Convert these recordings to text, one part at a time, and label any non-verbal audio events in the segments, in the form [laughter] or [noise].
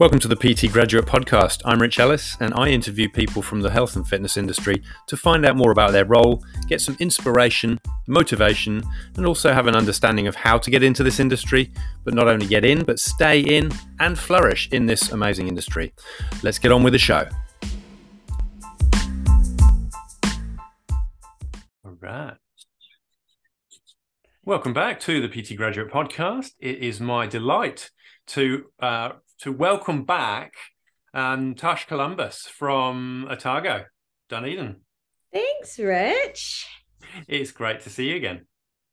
Welcome to the PT Graduate Podcast. I'm Rich Ellis, and I interview people from the health and fitness industry to find out more about their role, get some inspiration, motivation, and also have an understanding of how to get into this industry, but not only get in, but stay in and flourish in this amazing industry. Let's get on with the show. All right. Welcome back to the PT Graduate Podcast. It is my delight to uh, to welcome back um, Tash Columbus from Otago, Dunedin. Thanks, Rich. It's great to see you again.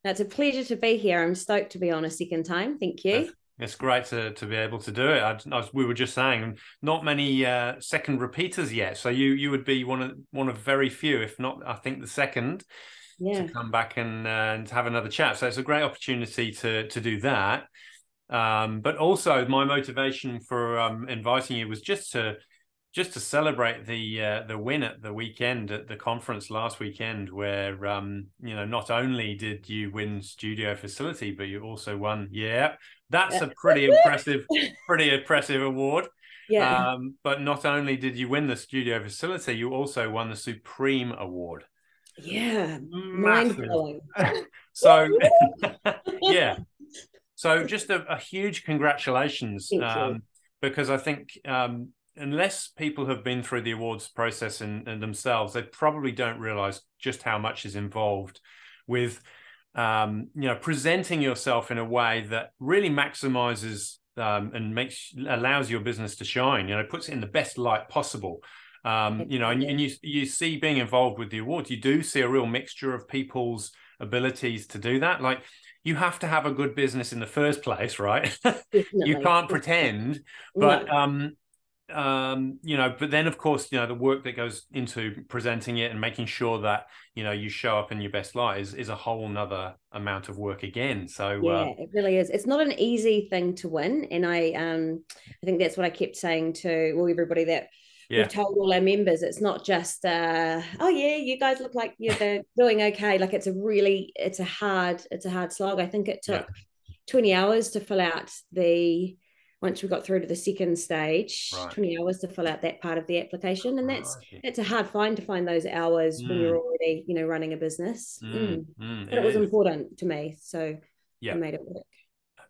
It's a pleasure to be here. I'm stoked to be on a second time. Thank you. It's great to, to be able to do it. I, I we were just saying, not many uh, second repeaters yet. So you you would be one of one of very few, if not, I think the second, yeah. to come back and uh, and have another chat. So it's a great opportunity to to do that. Um, but also, my motivation for um, inviting you was just to just to celebrate the uh, the win at the weekend at the conference last weekend, where um, you know not only did you win studio facility, but you also won. Yeah, that's a pretty impressive, pretty impressive award. [laughs] Yeah. Um, but not only did you win the studio facility, you also won the Supreme Award. Yeah, mind blowing. [laughs] so, [laughs] yeah, so just a, a huge congratulations um, because I think um, unless people have been through the awards process in, in, themselves, they probably don't realize just how much is involved with um, you know presenting yourself in a way that really maximizes um, and makes allows your business to shine. You know, puts it in the best light possible. Um, you know, and, and you you see being involved with the awards, you do see a real mixture of people's abilities to do that. Like you have to have a good business in the first place, right? [laughs] you can't pretend, but no. um, um, you know, but then of course, you know, the work that goes into presenting it and making sure that you know you show up in your best light is, is a whole nother amount of work again. So yeah, uh, it really is. It's not an easy thing to win, and I um, I think that's what I kept saying to well everybody that yeah. we've told all our members it's not just uh, oh yeah you guys look like you're [laughs] doing okay like it's a really it's a hard it's a hard slog i think it took yeah. 20 hours to fill out the once we got through to the second stage right. 20 hours to fill out that part of the application and that's right. it's a hard find to find those hours mm. when you're already you know running a business mm. Mm. mm. but it, it was important to me so yeah. I made it work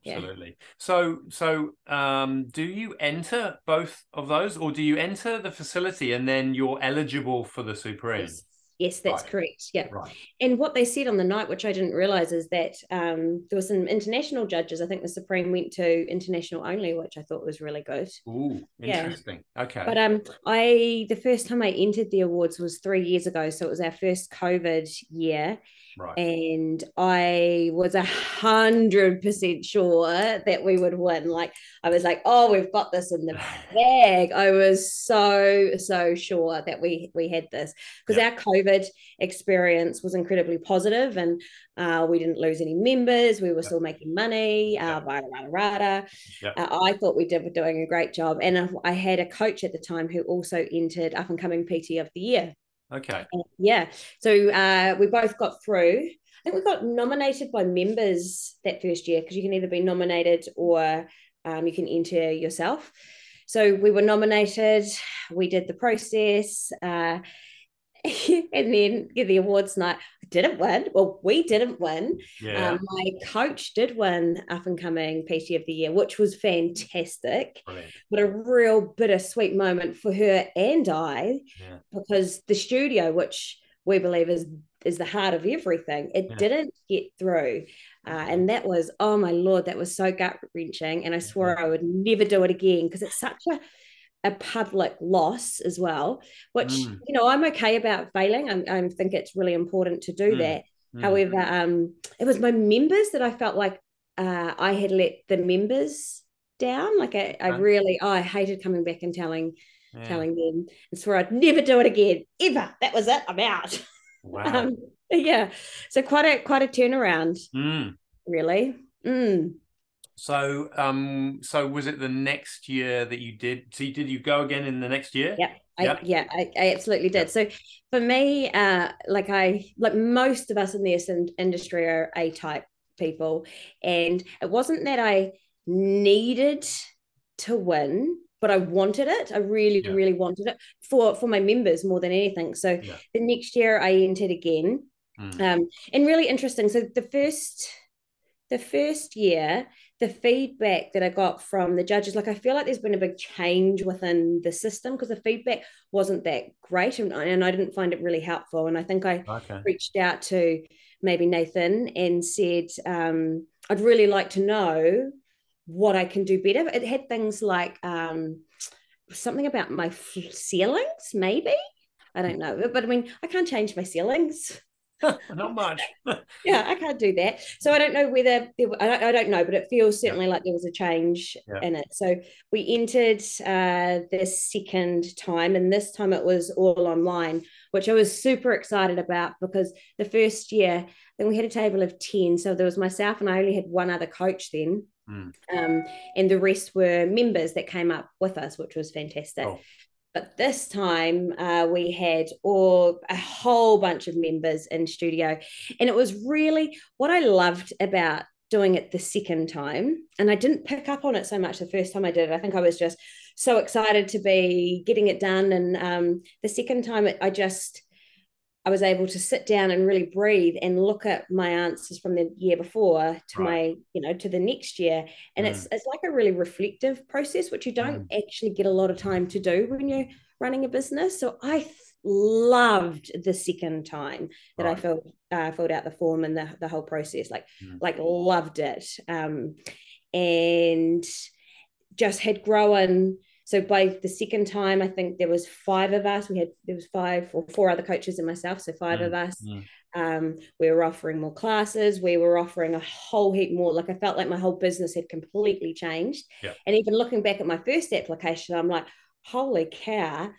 absolutely. Yeah. So, so um, do you enter both of those, or do you enter the facility and then you're eligible for the Supreme? Yes. Yes, that's right. correct. Yeah. Right. And what they said on the night, which I didn't realize, is that um, there were some international judges. I think the Supreme went to international only, which I thought was really good. Ooh, interesting. Yeah. Okay. But um, I the first time I entered the awards was three years ago, so it was our first COVID year, Right. And I was a hundred percent sure that we would win. Like I was like, oh, we've got this in the [sighs] bag. I was so, so sure that we we had this. Because our COVID experience was incredibly positive and uh, we didn't lose any members. We were still making money. Uh, rada, rada, rada. Uh, I thought we did were doing a great job. And I had a coach at the time who also entered up and coming PT of the year. Okay. yeah. So uh, we both got through. I think we got nominated by members that first year because you can either be nominated or um, you can enter yourself. So we were nominated. We did the process. Uh, [laughs] and then get the awards night. I didn't win. Well, we didn't win. Yeah. Um, my coach did win up and coming PT of the year, which was fantastic. Brilliant. But a real bittersweet moment for her and I, yeah. because the studio, which we believe is is the heart of everything, it yeah. didn't get through. Uh, and that was, oh my lord, that was so gut wrenching. And I swore I would never do it again because it's such a a public loss as well, which mm. you know I'm okay about failing. I, I think it's really important to do mm. that. Mm. However, um, it was my members that I felt like uh, I had let the members down. Like I, I really, oh, I hated coming back and telling yeah. telling them and swore I'd never do it again ever. That was it. I'm out. [laughs] Wow. um, yeah. So quite a quite a turnaround. Mm. Really. Mm. So, um, so was it the next year that you did? So, did you go again in the next year? Yeah, I, yeah, I, I, absolutely did. So, for me, uh, like I, like most of us in the industry are A type people, and it wasn't that I needed to win. but I wanted it. I really, yeah. really wanted it for for my members more than anything. So yeah. the next year I entered again. Mm. Um, and really interesting. So the first the first year, the feedback that I got from the judges, like I feel like there's been a big change within the system because the feedback wasn't that great and, and I didn't find it really helpful. And I think I okay. reached out to maybe Nathan and said, um, I'd really like to know what I can do better. It had things like um, something about my ceilings, maybe. I don't know, but I mean, I can't change my ceilings. [laughs] Not much. [laughs] yeah, I can't do that. So I don't know whether I, don't, I don't know, but it feels certainly yeah. like there was a change yeah. in it. So we entered uh, the second time, and this time it was all online, which I was super excited about because the first year, then we had a table of 10. So there was myself, and I only had one other coach then. Mm. Um, and the rest were members that came up with us, which was fantastic. Oh. But this time uh, we had all a whole bunch of members in studio, and it was really what I loved about doing it the second time. And I didn't pick up on it so much the first time I did it. I think I was just so excited to be getting it done, and um, the second time it, I just I was able to sit down and really breathe and look at my answers from the year before to right. my, you know, to the next year. And mm. it's it's like a really reflective process, which you don't mm. actually get a lot of time to do when you're running a business. So I th- loved the second time that right. I filled uh, filled out the form and the, the whole process. Like mm. like loved it. Um, and just had grown so by the second time, I think there was five of us. We had there was five or four other coaches and myself, so five mm, of us. Mm. Um, we were offering more classes. We were offering a whole heap more. Like I felt like my whole business had completely changed. Yeah. And even looking back at my first application, I'm like, holy cow!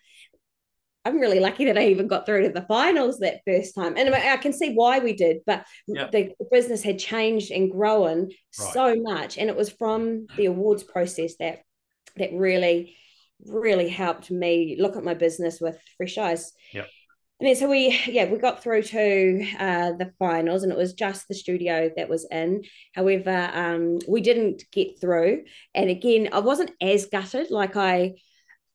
I'm really lucky that I even got through to the finals that first time. And I can see why we did, but the business had changed and grown right. so much. And it was from the awards process that that really really helped me look at my business with fresh eyes. Yeah. And then so we, yeah, we got through to uh, the finals, and it was just the studio that was in. However, um, we didn't get through. And again, I wasn't as gutted. Like I,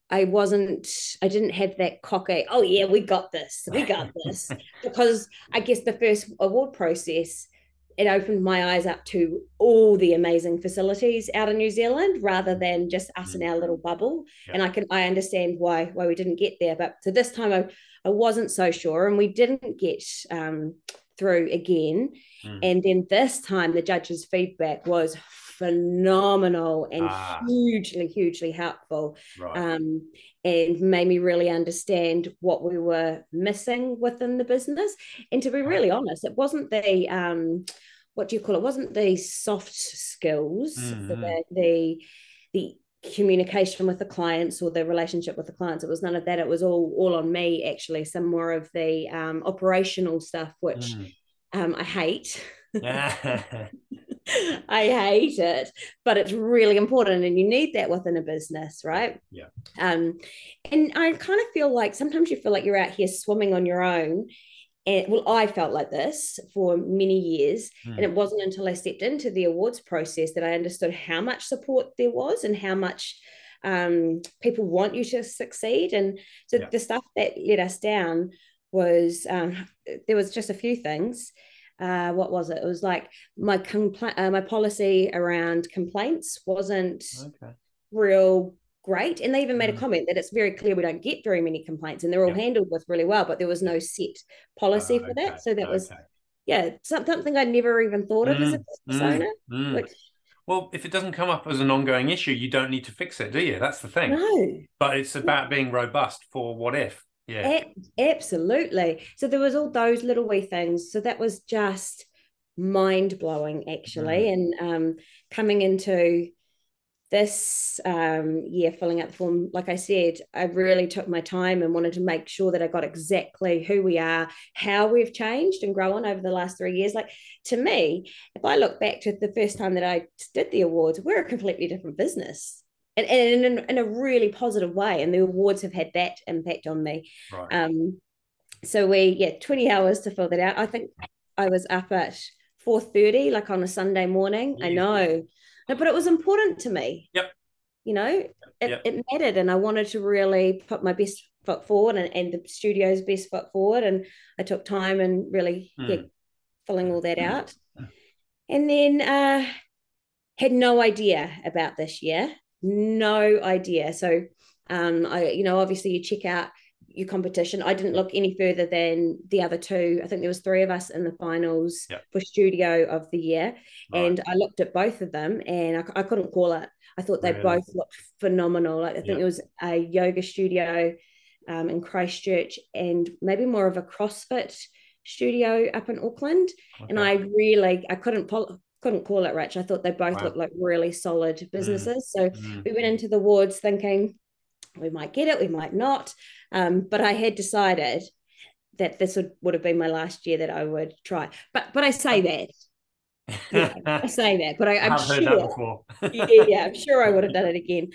I wasn't. I didn't have that cocky. Oh yeah, we got this. We got this. [laughs] because I guess the first award process it opened my eyes up to all the amazing facilities out in New Zealand rather than just us in mm. our little bubble. Yeah. And I can I understand why why we didn't get there. But so this time I, I wasn't so sure and we didn't get um, through again. Mm. And then this time the judges' feedback was phenomenal and ah. hugely, hugely helpful. Right. Um, and made me really understand what we were missing within the business. And to be really honest, it wasn't the um, what do you call it? wasn't the soft skills, mm-hmm. the, the the communication with the clients or the relationship with the clients it was none of that it was all all on me actually some more of the um, operational stuff which mm. um, i hate [laughs] [laughs] I hate it, but it's really important and you need that within a business, right? Yeah. Um, and I kind of feel like sometimes you feel like you're out here swimming on your own. And well, I felt like this for many years. Mm. And it wasn't until I stepped into the awards process that I understood how much support there was and how much um, people want you to succeed. And so yeah. the stuff that let us down was um, there was just a few things uh, what was it? It was like my compl- uh, my policy around complaints wasn't okay. real great. And they even made mm. a comment that it's very clear we don't get very many complaints and they're all yeah. handled with really well, but there was no set policy for that. So that okay. was, yeah, something I never even thought of mm. as a mm. business mm. owner. Mm. Which, well, if it doesn't come up as an ongoing issue, you don't need to fix it, do you? That's the thing. No. But it's about being robust for what if. Yeah. A- absolutely. So there was all those little wee things. So that was just mind blowing actually. Mm. And um, coming into this um, year filling out the form, like I said, I really took my time and wanted to make sure that I got exactly who we are, how we've changed and grown over the last three years. Like to me, if I look back to the first time that I did the awards, we're a completely different business and, and in, in, a really positive way. And the awards have had that impact on me. Right. Um, so we, yeah, 20 hours to fill that out. I think I was up at 4.30, like on a Sunday morning. Yeah. I know. No, but it was important to me. Yep. you know, it, Yep. it mattered. And I wanted to really put my best foot forward and, and the studio's best foot forward. And I took time and really Hmm. yeah, filling all that Hmm. out. And then uh, had no idea about this year, no idea. So, um, I, you know, obviously you check out your competition. I didn't look any further than the other two. I think there was three of us in the finals Yep. for studio of the year, Right. and I looked at both of them, and I, I couldn't call it. I thought they Really? both looked phenomenal. Like I think Yep. there was a yoga studio um, in Christchurch, and maybe more of a CrossFit studio up in Auckland and I really I couldn't pol- couldn't call it rich. I thought they both Wow. looked like really solid businesses. So Mm. we went into the wards thinking we might get it, we might not. Um, but I had decided that this would, would have been my last year that I would try. But but I say that. Yeah, I [laughs] say that, but I, I'm I've sure heard that [laughs] yeah, yeah, I'm sure I would have [laughs] done it again.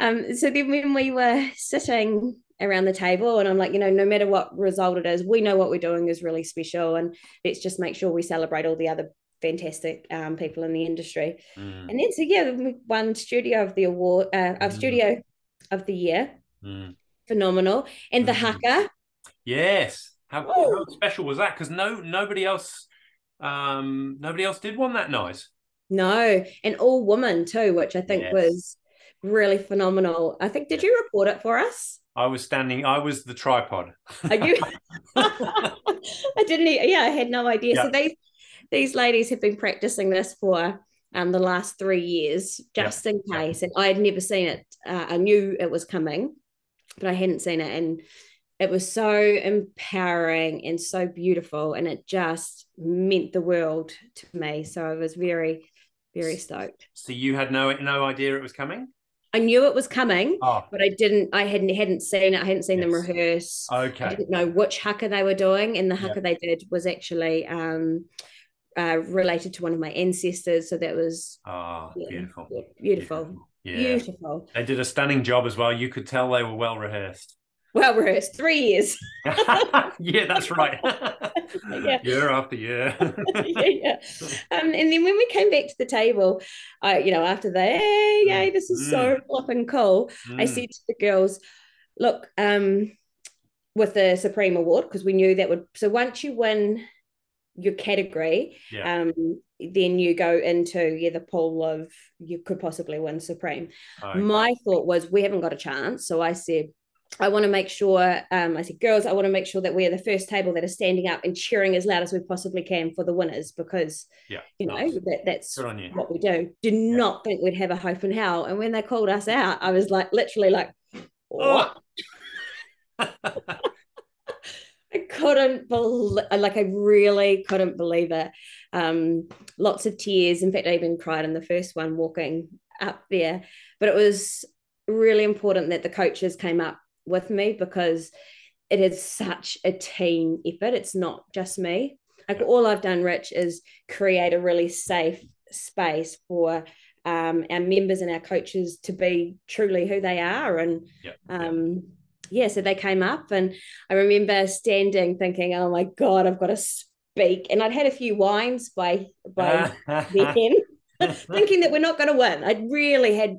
Um, so then when we were sitting around the table, and I'm like, you know, no matter what result it is, we know what we're doing is really special, and let's just make sure we celebrate all the other fantastic um, people in the industry. Mm, And then so yeah, we won studio of the award, uh, of Mm. studio of the year, mm. Phenomenal, and the Mm. haka. Yes. How, Oh. how special was that? Because no, nobody else, um, nobody else did one that nice. No, and all women too, which I think Yes. was really phenomenal. I think did you report it for us? I was standing. I was the tripod. Are you? [laughs] [laughs] I didn't. Yeah, I had no idea. So these these ladies have been practicing this for um the last three years, Yeah. just in Yeah. case. And I had never seen it. Uh, I knew it was coming, but I hadn't seen it, and it was so empowering and so beautiful, and it just meant the world to me. So I was very, very stoked. So you had no no idea it was coming. I knew it was coming, Oh, but I didn't. I hadn't hadn't seen it. I hadn't seen them Yes. rehearse. I okay. didn't know which haka they were doing, and the haka they did was actually um, uh, related to one of my ancestors. So that was Oh, yeah, beautiful. yeah, beautiful, Yeah. beautiful. They did a stunning job as well. You could tell they were well rehearsed. Well rehearsed, three years. [laughs] [laughs] yeah, that's right. [laughs] Yeah. Year after year. yeah, yeah. Um, and then when we came back to the table, I, you know, after the hey, yay, this is so flipping cool. I Mm, said to the girls, look, um, with the Supreme Award, because we knew that would so once you win your category, Yeah. um, then you go into yeah, the pool of you could possibly win Supreme. okay. My thought was we haven't got a chance. So I said, I want to make sure, um, I said, girls, I want to make sure that we're the first table that are standing up and cheering as loud as we possibly can for the winners because, yeah. you know, nice. that, that's you. what we do. Did not think we'd have a hope in hell. And when they called us out, I was like, literally like, what? [laughs] I couldn't believe, like, I really couldn't believe it. Um, lots of tears. In fact, I even cried in the first one walking up there. But it was really important that the coaches came up with me because it is such a team effort. It's not just me. Like all I've done, Rich, is create a really safe space for um, our members and our coaches to be truly who they are. And yeah. um, yeah, so they came up, and I remember standing thinking, "Oh my god, I've got to speak." And I'd had a few wines by by then, [laughs] [laughs] thinking that we're not going to win. I really had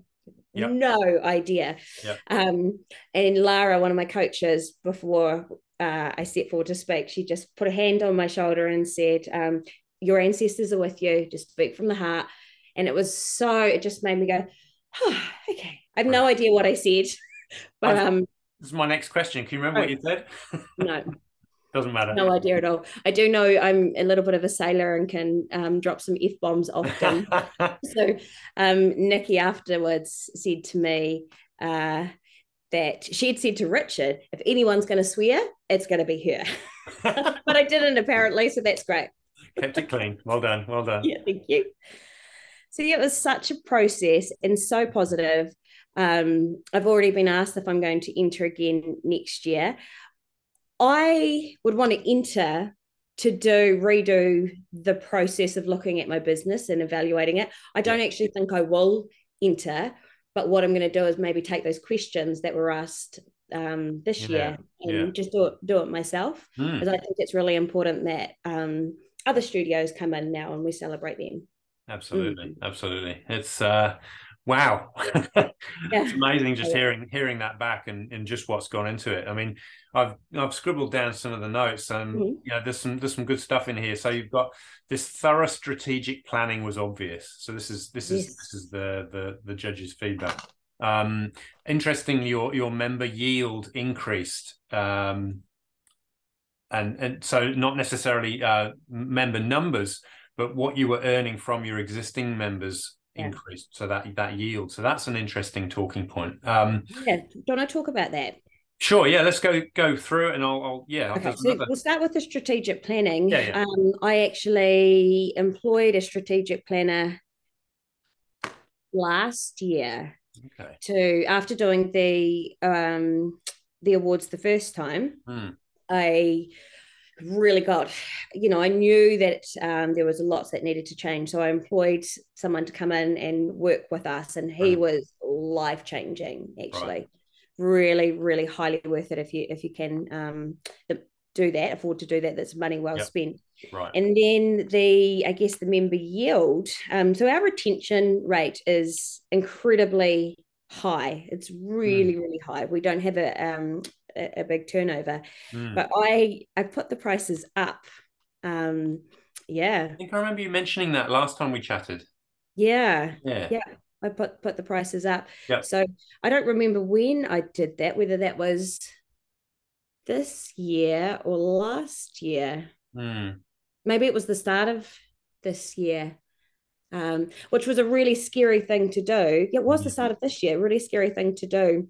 Yep. no idea. Yep. Um, and Lara, one of my coaches, before uh, I stepped forward to speak, she just put a hand on my shoulder and said, um, "Your ancestors are with you. Just speak from the heart." And it was so. It just made me go, oh, "Okay." I have no idea what I said, [laughs] but um, This is my next question. Can you remember what you said? no, [laughs] Doesn't matter. no idea at all. I do know I'm a little bit of a sailor and can um, drop some f bombs often. [laughs] so um, Nikki afterwards said to me uh, that she had said to Richard, if anyone's going to swear, it's going to be her. [laughs] but I didn't apparently, so that's great. Kept it clean. Well done. Well done. Yeah, thank you. So yeah, it was such a process and so positive. Um, I've already been asked if I'm going to enter again next year. I would want to enter to do redo the process of looking at my business and evaluating it. I don't actually think I will enter, but what I'm going to do is maybe take those questions that were asked um, this Yeah, year and yeah. just do it do it myself Mm, because I think it's really important that um, other studios come in now and we celebrate them. absolutely. Absolutely. It's uh Wow, Yeah. it's amazing just hearing hearing that back and, and just what's gone into it. I mean, I've I've scribbled down some of the notes, and Mhm. you know, there's some there's some good stuff in here. So you've got this thorough strategic planning was obvious. So this is this is Yes. this is the the the judges' feedback. Um, interestingly, your your member yield increased. Um, and and so not necessarily uh, member numbers, but what you were earning from your existing members Yeah. increased. So that that yield. So that's an interesting talking point. Um, Yeah. Do to talk about that? sure, yeah. Let's go go through it, and I'll, I'll yeah. Okay, there's so another- we'll start with the strategic planning. Yeah, yeah. Um, I actually employed a strategic planner last year okay. to after doing the um the awards the first time. Hmm. I really got, you know, I knew that um, there was lots that needed to change. So I employed someone to come in and work with us, and he Right. was life changing. Actually, really, really highly worth it if you if you can um, do that, afford to do that. That's money well Yep. spent. Right. And then the, I guess, the member yield. Um, so our retention rate is incredibly high. It's really, really high. We don't have a um a, a big turnover, Hmm. but I I put the prices up. Um, yeah, I think I remember you mentioning that last time we chatted. yeah, Yeah. Yeah. I put put the prices up. Yep. So I don't remember when I did that. Whether that was this year or last year. Hmm. maybe it was the start of this year um, which was a really scary thing to do it was the Mhm. start of this year really scary thing to do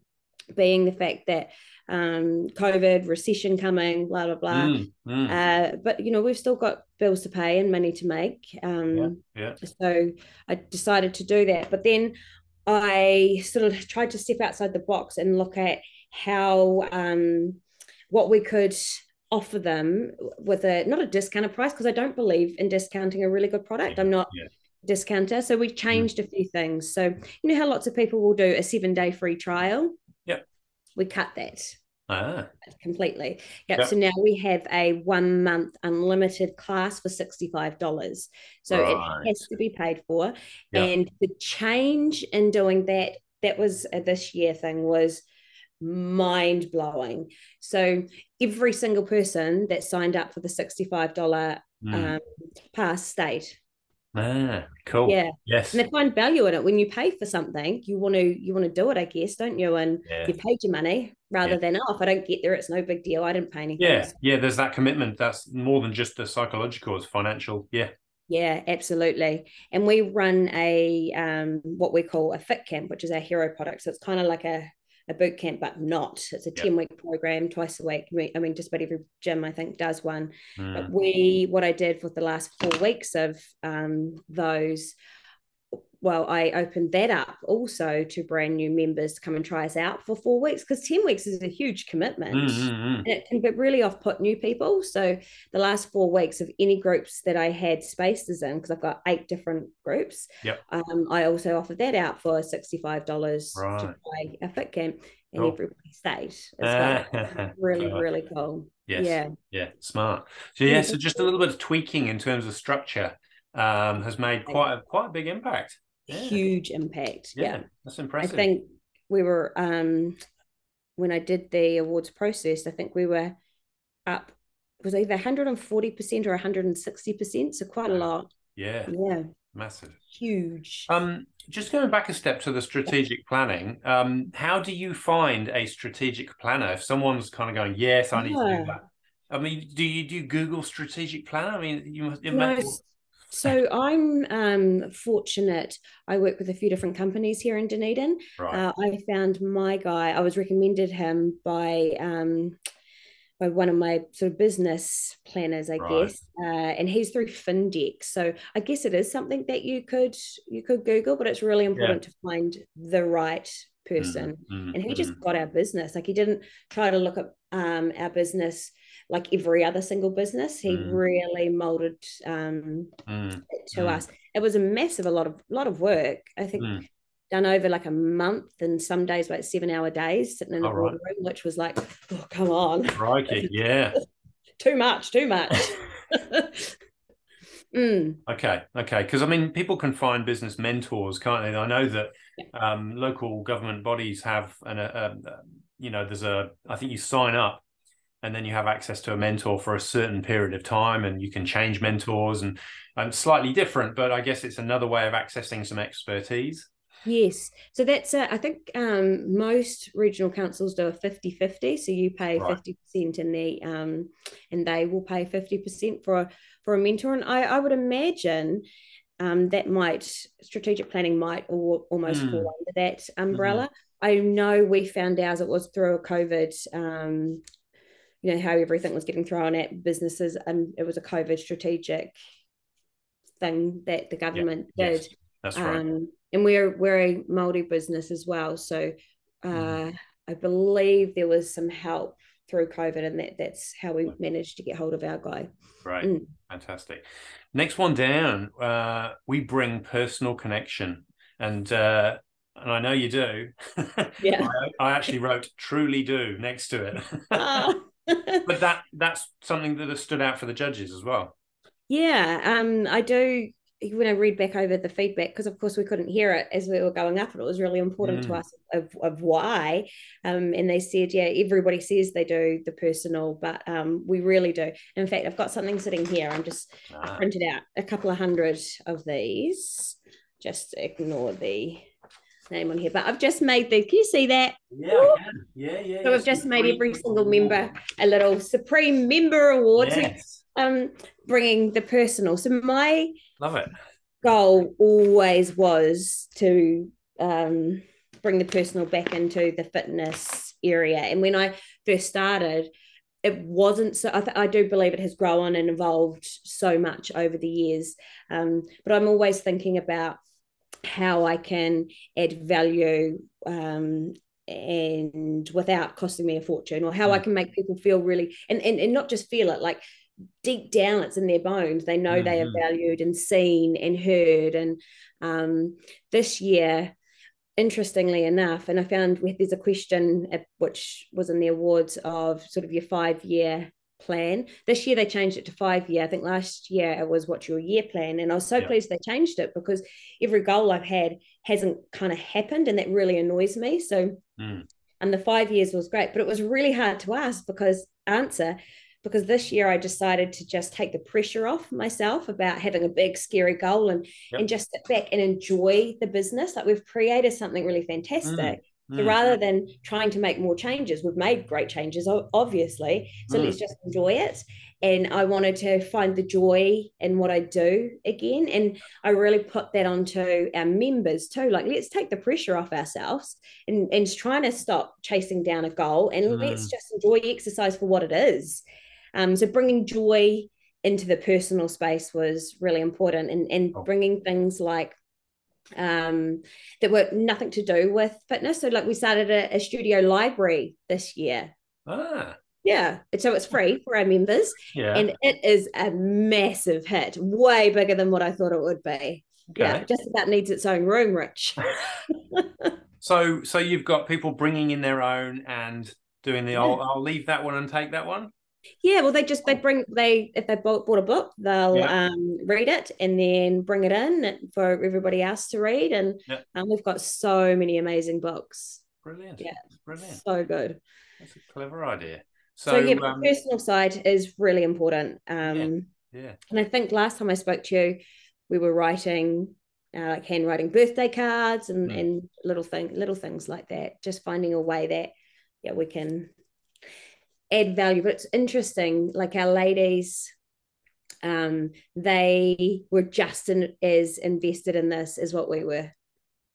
being the fact that um, covid recession coming blah blah blah Hmm. Hmm. uh, but you know we've still got bills to pay and money to make um, yeah. Yeah. so I decided to do that. But then I sort of tried to step outside the box and look at how um, what we could offer them with a not a discounted price because I don't believe in discounting a really good product. I'm not Yeah. a discounter. So we changed a few things. So you know how lots of people will do a seven day free trial. We cut that Ah. completely. Yep. Yep. So now we have a one month unlimited class for $65. So Right. it has to be paid for. Yep. And the change in doing that, that was a this year thing, was mind blowing. So every single person that signed up for the $65 Hmm. um, pass stayed. Ah. Cool. Yeah. Yes. And they find value in it. When you pay for something, you want to you want to do it, I guess, don't you? And Yeah. you paid your money rather Yeah. than oh, if I don't get there, it's no big deal. I didn't pay anything. Yeah. Yeah. There's that commitment. That's more than just the psychological. It's financial. Yeah. Yeah, absolutely. And we run a um what we call a fit camp, which is our hero product. So it's kind of like a a boot camp, but not. It's a Yeah. 10 week program twice a week. I mean, just about every gym I think does one. Hmm. But we what I did for the last four weeks of um those well, I opened that up also to brand new members to come and try us out for four weeks because 10 weeks is a huge commitment. Hmm, hmm, hmm. And it can be really off put new people. So the last four weeks of any groups that I had spaces in, because I've got eight different groups, Yep. um, I also offered that out for $65 to Right. buy a fit camp and Cool. everybody stayed. It's like really, really cool. Yes. Yeah. Yeah, smart. So yeah, so just a little bit of tweaking in terms of structure um, has made quite a quite a big impact. Yeah. Huge impact. Yeah, Yeah. that's impressive. I think we were um when I did the awards process, I think we were up it was either 140% or 160%. So quite a lot. yeah, Yeah. massive. Huge. Um, just going back a step to the strategic planning, um, how do you find a strategic planner? If someone's kind of going, yes, I need to do that. I mean, do you do you Google strategic planner? I mean, you must. It No, so I'm um, fortunate. I work with a few different companies here in Dunedin. right. Uh, I found my guy. I was recommended him by um, by one of my sort of business planners, I Right. guess, uh, and he's through Findex. So I guess it is something that you could you could Google, but it's really important to find the right person. Mm, And he mm, just got our business. Like he didn't try to look at um, our business like every other single business. He Mm. really molded um, mm, it to Mm. us. It was a massive, a lot of lot of work. I think mm. done over like a month and some days like seven hour days sitting in a All right. boardroom, which was like, oh come on, Crikey, [laughs] yeah. too much, too much. [laughs] [laughs] Mm. Okay, okay. Because I mean, people can find business mentors, can't they? I know that um, local government bodies have an, a, a, you know, there's a, I think you sign up and then you have access to a mentor for a certain period of time and you can change mentors and, and slightly different, but I guess it's another way of accessing some expertise. Yes. So that's, uh, I think um, most regional councils do a 50 50. So you pay right. 50% and, the, um, and they will pay 50% for, for a mentor. And I, I would imagine um, that might, strategic planning might or, almost mm. fall under that umbrella. Mm-hmm. I know we found ours, it was through a COVID um, you know how everything was getting thrown at businesses and it was a covid strategic thing that the government yeah. did yes. that's right um, and we're we're a Maori business as well so uh, mm. i believe there was some help through covid and that that's how we managed to get hold of our guy right mm. fantastic next one down uh, we bring personal connection and uh, and I know you do. [laughs] Yeah. I, I, actually wrote truly do next to it. Ah [laughs] [laughs] but that that's something that has stood out for the judges as well. Yeah, um, I do. When I read back over the feedback, because of course we couldn't hear it as we were going up, and it was really important mm. to us of, of why. Um, and they said, yeah, everybody says they do the personal, but um, we really do. In fact, I've got something sitting here. I'm just ah. printed out a couple of hundred of these. Just ignore the name on here, but I've just made the. Can you see that? Yeah, yeah, yeah. So I've just made every single member a little Supreme Member Award. Yes. um, bringing the personal. So my love it goal always was to um bring the personal back into the fitness area, and when I first started. It wasn't so. I, th- I do believe it has grown and evolved so much over the years. Um, but I'm always thinking about how I can add value um, and without costing me a fortune, or how I mm. can make people feel really and, and and not just feel it like deep down it's in their bones. They know mm-hmm. they are mm-hmm. valued and seen and heard. And um, this year, interestingly enough, and I found there's a question at, which was in the awards of sort of your five year plan. This year they changed it to five year. I think last year it was what's your year plan. And I was so yeah. pleased they changed it because every goal I've had hasn't kind of happened and that really annoys me. So mm. and the five years was great, but it was really hard to ask because answer because this year I decided to just take the pressure off myself about having a big scary goal and yep. and just sit back and enjoy the business. Like we've created something really fantastic. Mm. So mm. rather than trying to make more changes, we've made great changes, obviously. So mm. let's just enjoy it. And I wanted to find the joy in what I do again. And I really put that onto our members too. Like, let's take the pressure off ourselves and, and trying to stop chasing down a goal and mm. let's just enjoy exercise for what it is. Um, so bringing joy into the personal space was really important and, and oh. bringing things like um, that were nothing to do with fitness. So, like, we started a, a studio library this year. Ah. Yeah. So it's free for our members. Yeah. And it is a massive hit, way bigger than what I thought it would be. Okay. Yeah. Just about needs its own room, Rich. [laughs] [laughs] so so you've got people bringing in their own and doing the yeah. I'll, I'll leave that one and take that one. Yeah, well, they just they bring they if they bought, bought a book, they'll yeah. um, read it and then bring it in for everybody else to read, and yeah. um, we've got so many amazing books. Brilliant, yeah, brilliant, so good. That's a clever idea. So, so yeah, um, the personal side is really important. Um, yeah, yeah, and I think last time I spoke to you, we were writing uh, like handwriting birthday cards and mm. and little thing little things like that. Just finding a way that yeah we can add value. But it's interesting, like our ladies, um, they were just in, as invested in this as what we were.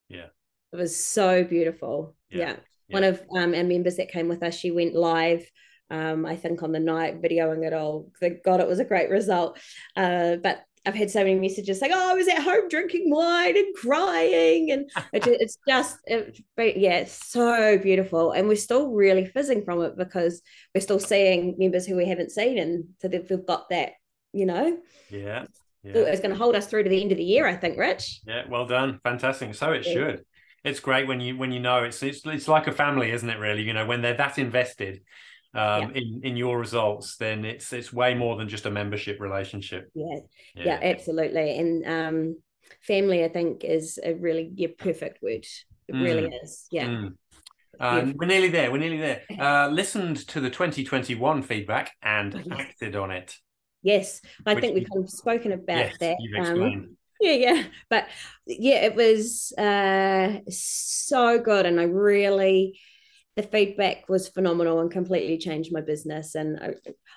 Yeah. It was so beautiful. Yeah. yeah. yeah. One of um, our members that came with us, she went live um, I think on the night videoing it all. Thank God it was a great result. Uh, but I've had so many messages saying, "Oh, I was at home drinking wine and crying," and it's just, it, yeah, it's so beautiful, and we're still really fizzing from it because we're still seeing members who we haven't seen, and so we've got that, you know. Yeah. Yeah. It's going to hold us through to the end of the year, I think, Rich. Yeah, well done, fantastic. So it yeah. should. It's great when you when you know it's it's it's like a family, isn't it? Really, you know, when they're that invested, um, yeah. in in your results, then it's it's way more than just a membership relationship. Yeah, yeah, yeah absolutely. And um, family, I think, is a really yeah perfect word. It mm. really is. Yeah. Mm. Um, we're nearly there. We're nearly there. Uh, listened to the 2021 feedback and oh, yes. acted on it. Yes, I Which think we've kind of spoken about yes, that. You've explained. Um, yeah, yeah, but yeah, it was uh, so good, and I really the feedback was phenomenal and completely changed my business. And I,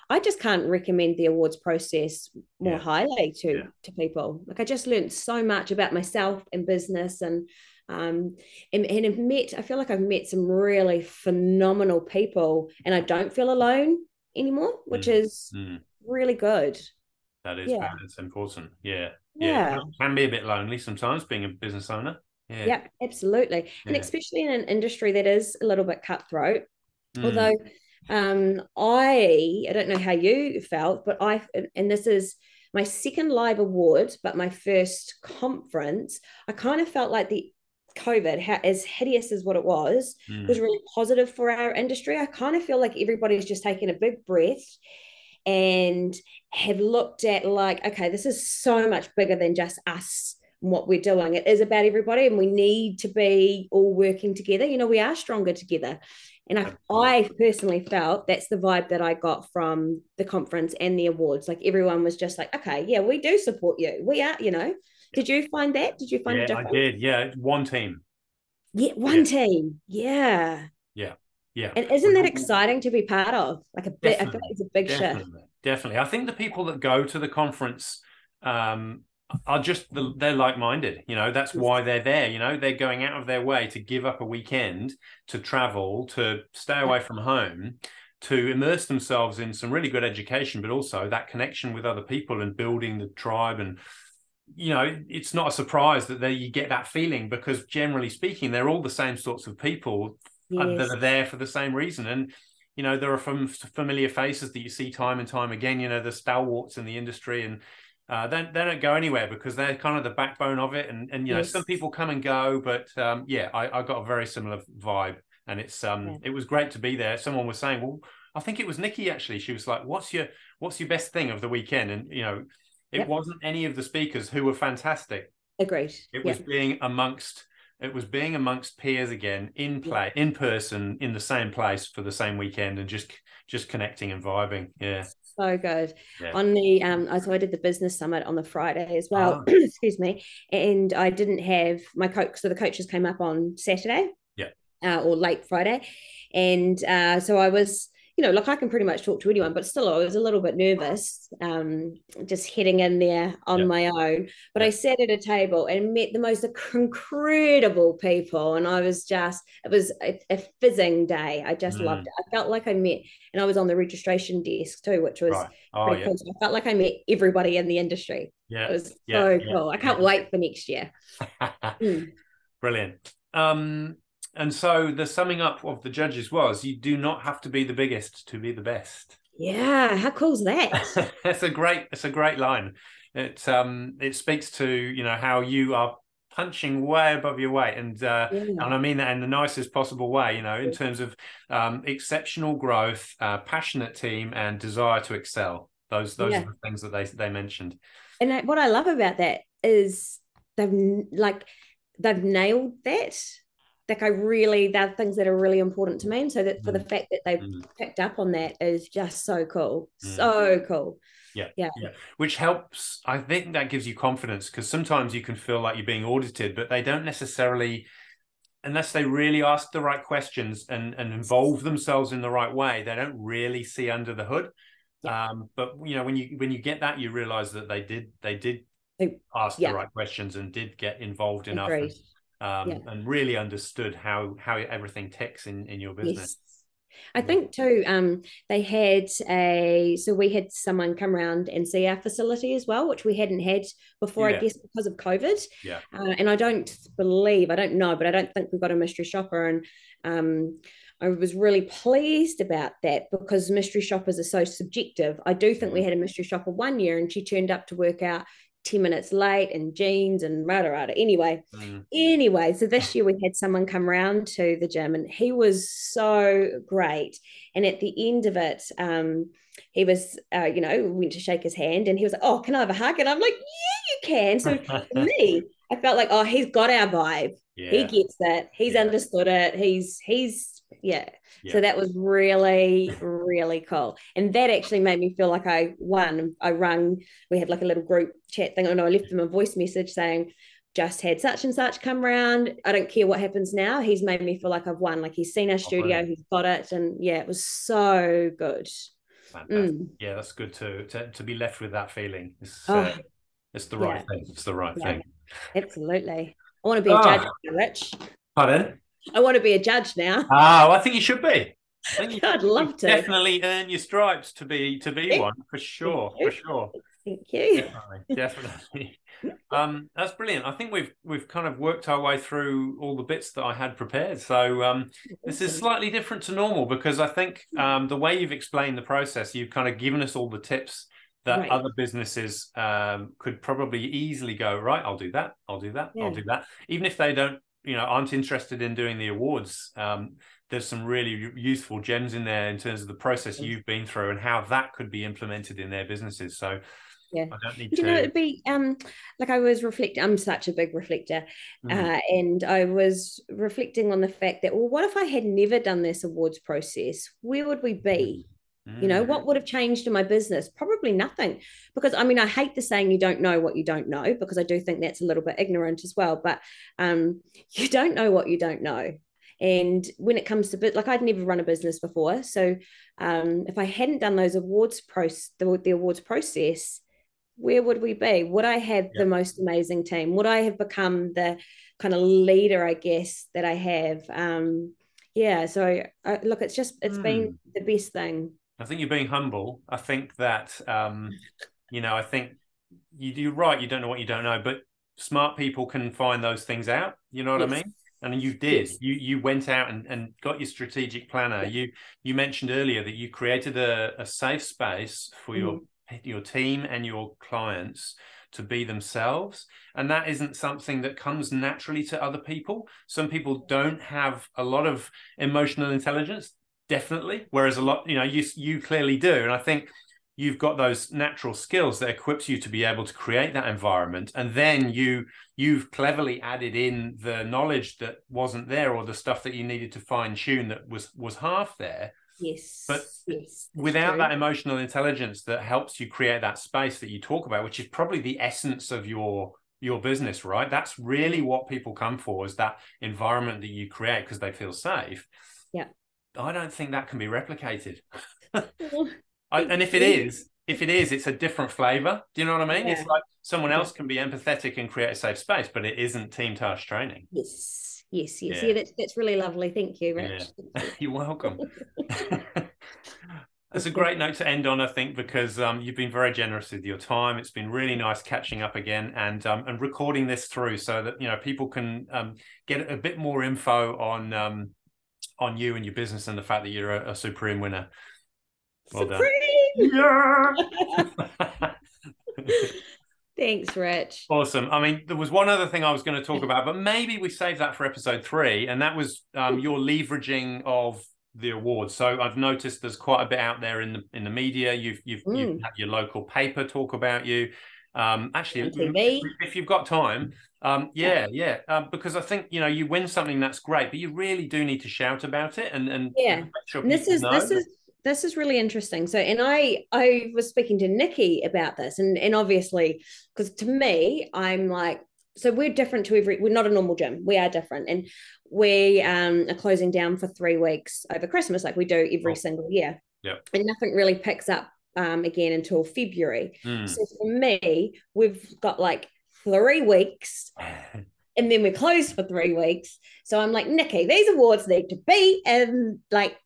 I just can't recommend the awards process more yeah. highly to yeah. to people. Like I just learned so much about myself and business and um, and, and I've met, I feel like I've met some really phenomenal people and I don't feel alone anymore, which mm. is mm. really good. That is, yeah. that's important. Yeah. Yeah. yeah. Can, can be a bit lonely sometimes being a business owner. Yeah. yeah, absolutely. And especially in an industry that is a little bit cutthroat. Mm. Although um, I I don't know how you felt, but I and this is my second live award, but my first conference, I kind of felt like the COVID, how, as hideous as what it was, mm. was really positive for our industry. I kind of feel like everybody's just taken a big breath and have looked at like, okay, this is so much bigger than just us what we're doing. It is about everybody, and we need to be all working together. You know, we are stronger together. And I, I personally felt that's the vibe that I got from the conference and the awards. Like everyone was just like, okay, yeah, we do support you. We are, you know. Did you find that? Did you find yeah? I did. Yeah, one team. Yeah, one yeah. team. Yeah. Yeah. Yeah. And isn't that exciting to be part of? Like a bit, I feel like it's a big definitely, shift. Definitely. I think the people that go to the conference um, are just they're like-minded you know that's why they're there you know they're going out of their way to give up a weekend to travel to stay away from home to immerse themselves in some really good education but also that connection with other people and building the tribe and you know it's not a surprise that they, you get that feeling because generally speaking they're all the same sorts of people uh, yes. that are there for the same reason. And you know there are from familiar faces that you see time and time again you know the stalwarts in the industry and uh, they, they don't go anywhere because they're kind of the backbone of it. And and you know, yes. some people come and go, but um, yeah, I, I got a very similar vibe, and it's um yeah. it was great to be there. Someone was saying, well, I think it was Nikki actually. She was like, "What's your what's your best thing of the weekend?" And you know, it yep. wasn't any of the speakers who were fantastic. Agreed. It was being amongst it was being amongst peers again in play in person in the same place for the same weekend and just just connecting and vibing yeah so good yeah. on the um so i did the business summit on the friday as well oh. [clears throat] excuse me and i didn't have my coach so the coaches came up on saturday yeah uh, or late friday and uh so i was you know, like I can pretty much talk to anyone, but still I was a little bit nervous, um, just heading in there on yeah. my own. But yeah. I sat at a table and met the most incredible people, and I was just, it was a, a fizzing day. I just mm. loved it. I felt like I met, and I was on the registration desk too, which was right. oh, pretty yeah. cool. So I felt like I met everybody in the industry. Yeah, it was so cool. I can't wait for next year. [laughs] mm. Brilliant. Um, and so the summing up of the judges was you do not have to be the biggest to be the best. Yeah, how cool is that? [laughs] it's a great it's a great line. It um it speaks to, you know, how you are punching way above your weight and uh, yeah. and I mean that in the nicest possible way, you know, in terms of um, exceptional growth, uh, passionate team and desire to excel. Those those yeah. are the things that they they mentioned. And I, what I love about that is they've like they've nailed that like I really they're things that are really important to me. And so that for mm. the fact that they've mm. picked up on that is just so cool. Mm. So cool. Yeah, yeah. Yeah. Which helps. I think that gives you confidence because sometimes you can feel like you're being audited, but they don't necessarily unless they really ask the right questions and, and involve themselves in the right way, they don't really see under the hood. Yeah. Um, but you know, when you when you get that, you realize that they did they did ask yeah. the right questions and did get involved enough. Um, yeah. and really understood how how everything ticks in in your business. Yes. I think too, um, they had a so we had someone come around and see our facility as well, which we hadn't had before, yeah. I guess, because of COVID. Yeah. Uh, and I don't believe, I don't know, but I don't think we've got a mystery shopper. And um, I was really pleased about that because mystery shoppers are so subjective. I do think we mm. had a mystery shopper one year and she turned up to work out 10 minutes late and jeans and rada rada. Anyway, mm. anyway, so this year we had someone come round to the gym and he was so great. And at the end of it, um, he was, uh, you know, went to shake his hand and he was like, Oh, can I have a hug? And I'm like, Yeah, you can. So for me, [laughs] I felt like, Oh, he's got our vibe. Yeah. He gets it. He's yeah. understood it. He's, he's, yeah. yeah. So that was really, really cool. And that actually made me feel like I won. I rung, we had like a little group chat thing. And I left them a voice message saying, just had such and such come round. I don't care what happens now. He's made me feel like I've won. Like he's seen our studio, oh, he's got it. And yeah, it was so good. Mm. Yeah, that's good to, to to be left with that feeling. It's, oh, uh, it's the right yeah. thing. It's the right yeah. thing. Absolutely. I want to be a oh. judge, Rich. Pardon? I want to be a judge now. Oh, I think you should be. Think [laughs] I'd love to. Definitely earn your stripes to be to be one for sure. For sure. Thank you. Definitely. Definitely. um, that's brilliant. I think we've we've kind of worked our way through all the bits that I had prepared. So um, this is slightly different to normal because I think um, the way you've explained the process, you've kind of given us all the tips that right. other businesses um, could probably easily go right i'll do that i'll do that yeah. i'll do that even if they don't you know aren't interested in doing the awards. Um, there's some really useful gems in there in terms of the process you've been through and how that could be implemented in their businesses. So yeah. I don't need you to... know it'd be um like i was reflecting i'm such a big reflector mm. uh, and i was reflecting on the fact that well what if i had never done this awards process? Where would we be you know, what mm. would have changed in my business? Probably nothing. Because I mean, I hate the saying you don't know what you don't know, because I do think that's a little bit ignorant as well. But um, [laughs] you don't know what you don't know. And when it comes to bit, like I'd never run a business before. So um, if I hadn't done those awards process, the, the awards process, where would we be? Would I have the most amazing team? Would I have become the kind of leader, I guess, that I have? Um, yeah. So uh, look, it's just, it's mm. been the best thing. I think you're being humble. I think that um, you know, I think you're right. You don't know what you don't know, but smart people can find those things out. You know what yes. I mean? And you did. Yes. You you went out and, and got your strategic planner. You you mentioned earlier that you created a, a safe space for mm-hmm. your your team and your clients to be themselves and that isn't something that comes naturally to other people some people don't have a lot of emotional intelligence definitely. Whereas a lot, you know, you you clearly do, and I think you've got those natural skills that equips you to be able to create that environment. And then you you've cleverly added in the knowledge that wasn't there or the stuff that you needed to fine tune that was was half there. Yes. But yes, without that emotional intelligence that helps you create that space that you talk about which is probably the essence of your your business right? That's really what people come for is that environment that you create because they feel safe. Yeah I don't think that can be replicated. [laughs] I, and if it is, if it is, it's a different flavor. Do you know what I mean? Yeah. It's like someone else can be empathetic and create a safe space, but it isn't Team Tash Training. Yes, yes, yes. Yeah, yeah that's that's really lovely. Thank you, Rich. Yeah. [laughs] You're welcome. [laughs] That's a great note to end on, I think, because um, you've been very generous with your time. It's been really nice catching up again and um, and recording this through so that you know people can um, get a bit more info on um, on you and your business and the fact that you're a, a supreme winner. Well supreme! done. Yeah. [laughs] [laughs] Thanks, Rich. Awesome. I mean, there was one other thing I was going to talk about, but maybe we save that for episode three, and that was um, your leveraging of the awards. So I've noticed there's quite a bit out there in the in the media. You've you've, mm. you've had your local paper talk about you. Um, actually, if you've got time, um, yeah, yeah, um, because I think you know you win something that's great, but you really do need to shout about it and and yeah. Sure and this is know. this is this is really interesting. So, and I I was speaking to Nikki about this, and and obviously because to me, I'm like so we're different to every we're not a normal gym we are different and we um, are closing down for three weeks over christmas like we do every oh. single year yeah and nothing really picks up um, again until february mm. so for me we've got like three weeks [laughs] and then we're closed for three weeks. So I'm like, Nikki, these awards need to be in like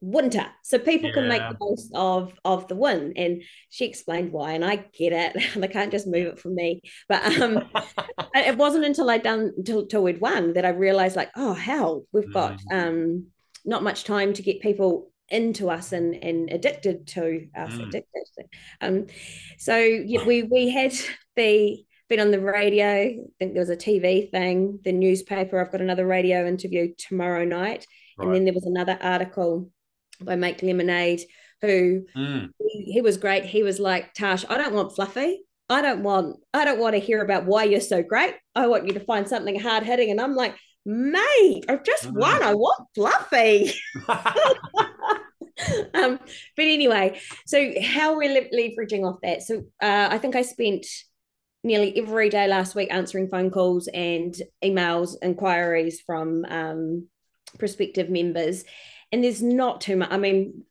winter so people yeah. can make the most of of the win and she explained why and i get it [laughs] they can't just move it from me but um [laughs] it wasn't until i'd done until, until we'd won that i realized like oh hell we've got mm. um not much time to get people into us and and addicted to us mm. addicted um so yeah, we we had [laughs] the been on the radio i think there was a tv thing the newspaper i've got another radio interview tomorrow night right. and then there was another article by make lemonade who mm. he, he was great he was like tash i don't want fluffy I don't want I don't want to hear about why you're so great. I want you to find something hard hitting. And I'm like, mate, I've just mm. won. I want fluffy. [laughs] um, but anyway, so how we're leveraging off that. So uh, I think I spent nearly every day last week answering phone calls and emails, inquiries from um, prospective members. And there's not too much. I mean,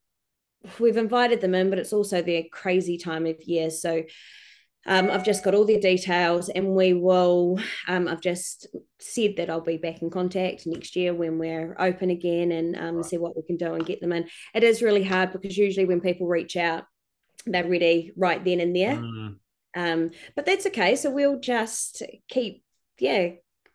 we've invited them in, but it's also their crazy time of year. So um, I've just got all their details, and we will. Um, I've just said that I'll be back in contact next year when we're open again and um, right. see what we can do and get them in. It is really hard because usually when people reach out, they're ready right then and there. Mm. Um, but that's okay. So we'll just keep, yeah,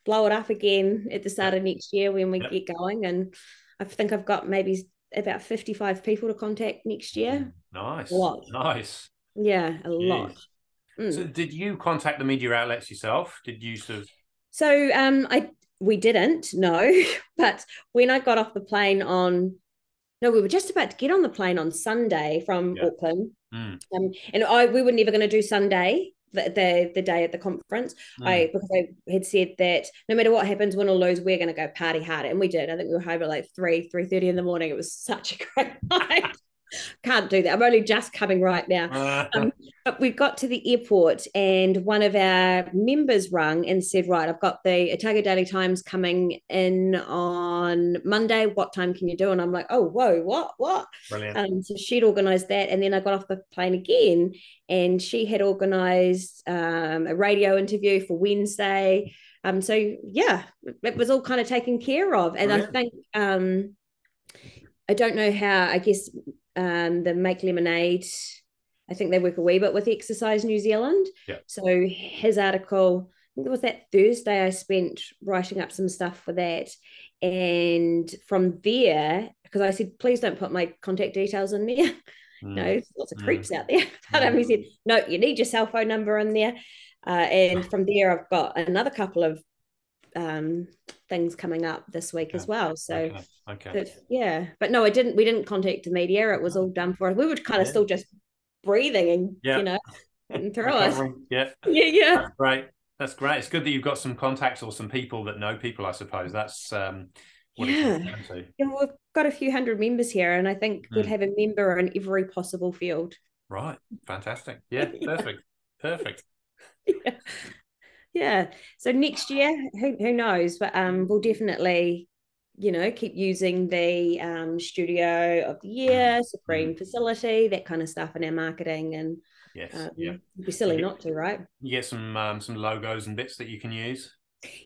blow it up again at the start of next year when we get going. And I think I've got maybe about 55 people to contact next year. Nice. A lot. Nice. Yeah, a Jeez. lot. Mm. So did you contact the media outlets yourself? Did you sort of So um I we didn't, no. [laughs] But when I got off the plane on no, we were just about to get on the plane on Sunday from yeah. Auckland. Mm. Um, and I we were never going to do Sunday the, the, the day at the conference. Mm. I because I had said that no matter what happens, win or lose, we're going to go party hard, and we did. I think we were home at like three three thirty in the morning. It was such a great [laughs] night. Can't do that. I'm only just coming right now. [laughs] Um, but we got to the airport and one of our members rung and said, Right, I've got the Otago Daily Times coming in on Monday. What time can you do? And I'm like, Oh, whoa, what? What? Brilliant. Um, so she'd organized that. And then I got off the plane again and she had organized um, a radio interview for Wednesday. Um, so yeah, it was all kind of taken care of. And Brilliant. I think um I don't know how, I guess um, the Make Lemonade. I think they work a wee bit with Exercise New Zealand. Yeah. So his article, I think it was that Thursday, I spent writing up some stuff for that. And from there, because I said, please don't put my contact details in there. [laughs] Mm. no, lots of creeps mm. out there. [laughs] But um, he said, no, you need your cell phone number in there. Uh, and from there, I've got another couple of um, things coming up this week as well. So, okay. okay. But, yeah, but no, I didn't. We didn't contact the media. It was all done for us. We were kind of yeah. still just breathing and yeah. you know, [laughs] and through us. Yeah, [laughs] yeah, yeah. That's great. That's great. It's good that you've got some contacts or some people that know people. I suppose that's um, yeah. yeah. We've got a few hundred members here, and I think mm. we'd have a member in every possible field. Right. Fantastic. Yeah. [laughs] yeah. Perfect. Perfect. Yeah yeah so next year who, who knows but um we'll definitely you know keep using the um, studio of the year mm. supreme mm. facility that kind of stuff in our marketing and yes um, yeah it'd be silly get, not to right you get some um, some logos and bits that you can use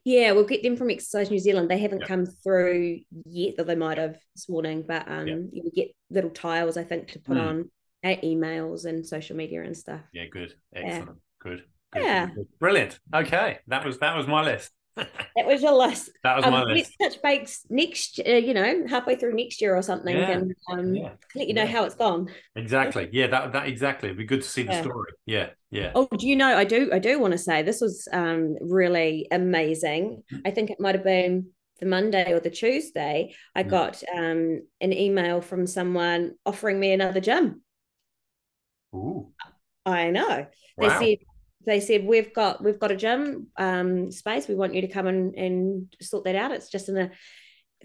yeah we'll get them from exercise new zealand they haven't yep. come through yet though they might have this morning but um yep. you get little tiles i think to put mm. on our emails and social media and stuff yeah good excellent yeah. good yeah. Brilliant. Okay. That was that was my list. [laughs] that was your list. That was um, my list. Let's touch base next, uh, you know, halfway through next year or something, yeah. and um, yeah. let you know yeah. how it's gone. Exactly. Yeah. That that exactly. It'd be good to see the story. Yeah. Yeah. Oh, do you know? I do. I do want to say this was um really amazing. Mm. I think it might have been the Monday or the Tuesday. I mm. got um an email from someone offering me another gym. Ooh. I know. They wow. said they said we've got we've got a gym um, space. We want you to come and and sort that out. It's just in a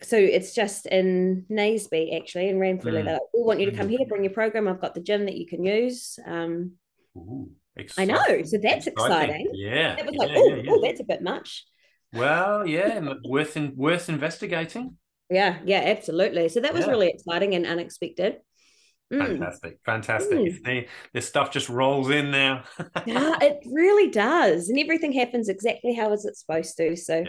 so it's just in Naseby actually in Ranfurly. Mm. Like, we want you to come here, bring your program. I've got the gym that you can use. Um, Ooh, I know, so that's exciting. exciting. Yeah, it was like, oh, yeah, yeah. oh, that's a bit much. Well, yeah, worth in, worth investigating. Yeah, yeah, absolutely. So that was really exciting and unexpected. Mm. Fantastic, fantastic. Mm. This stuff just rolls in now. yeah, [laughs] it really does, and everything happens exactly how is it supposed to. So,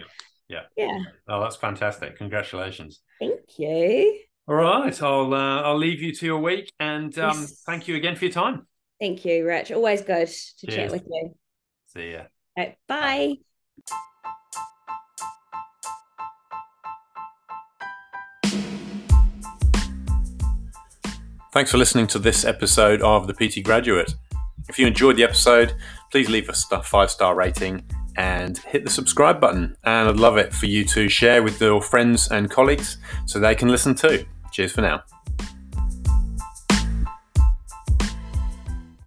yeah, yeah. yeah. Oh, that's fantastic! Congratulations. Thank you. All right, I'll uh, I'll leave you to your week, and um, yes. thank you again for your time. Thank you, Rich. Always good to Cheers. chat with you. See ya. Right, bye. bye. Thanks for listening to this episode of The PT Graduate. If you enjoyed the episode, please leave us a five star rating and hit the subscribe button. And I'd love it for you to share with your friends and colleagues so they can listen too. Cheers for now.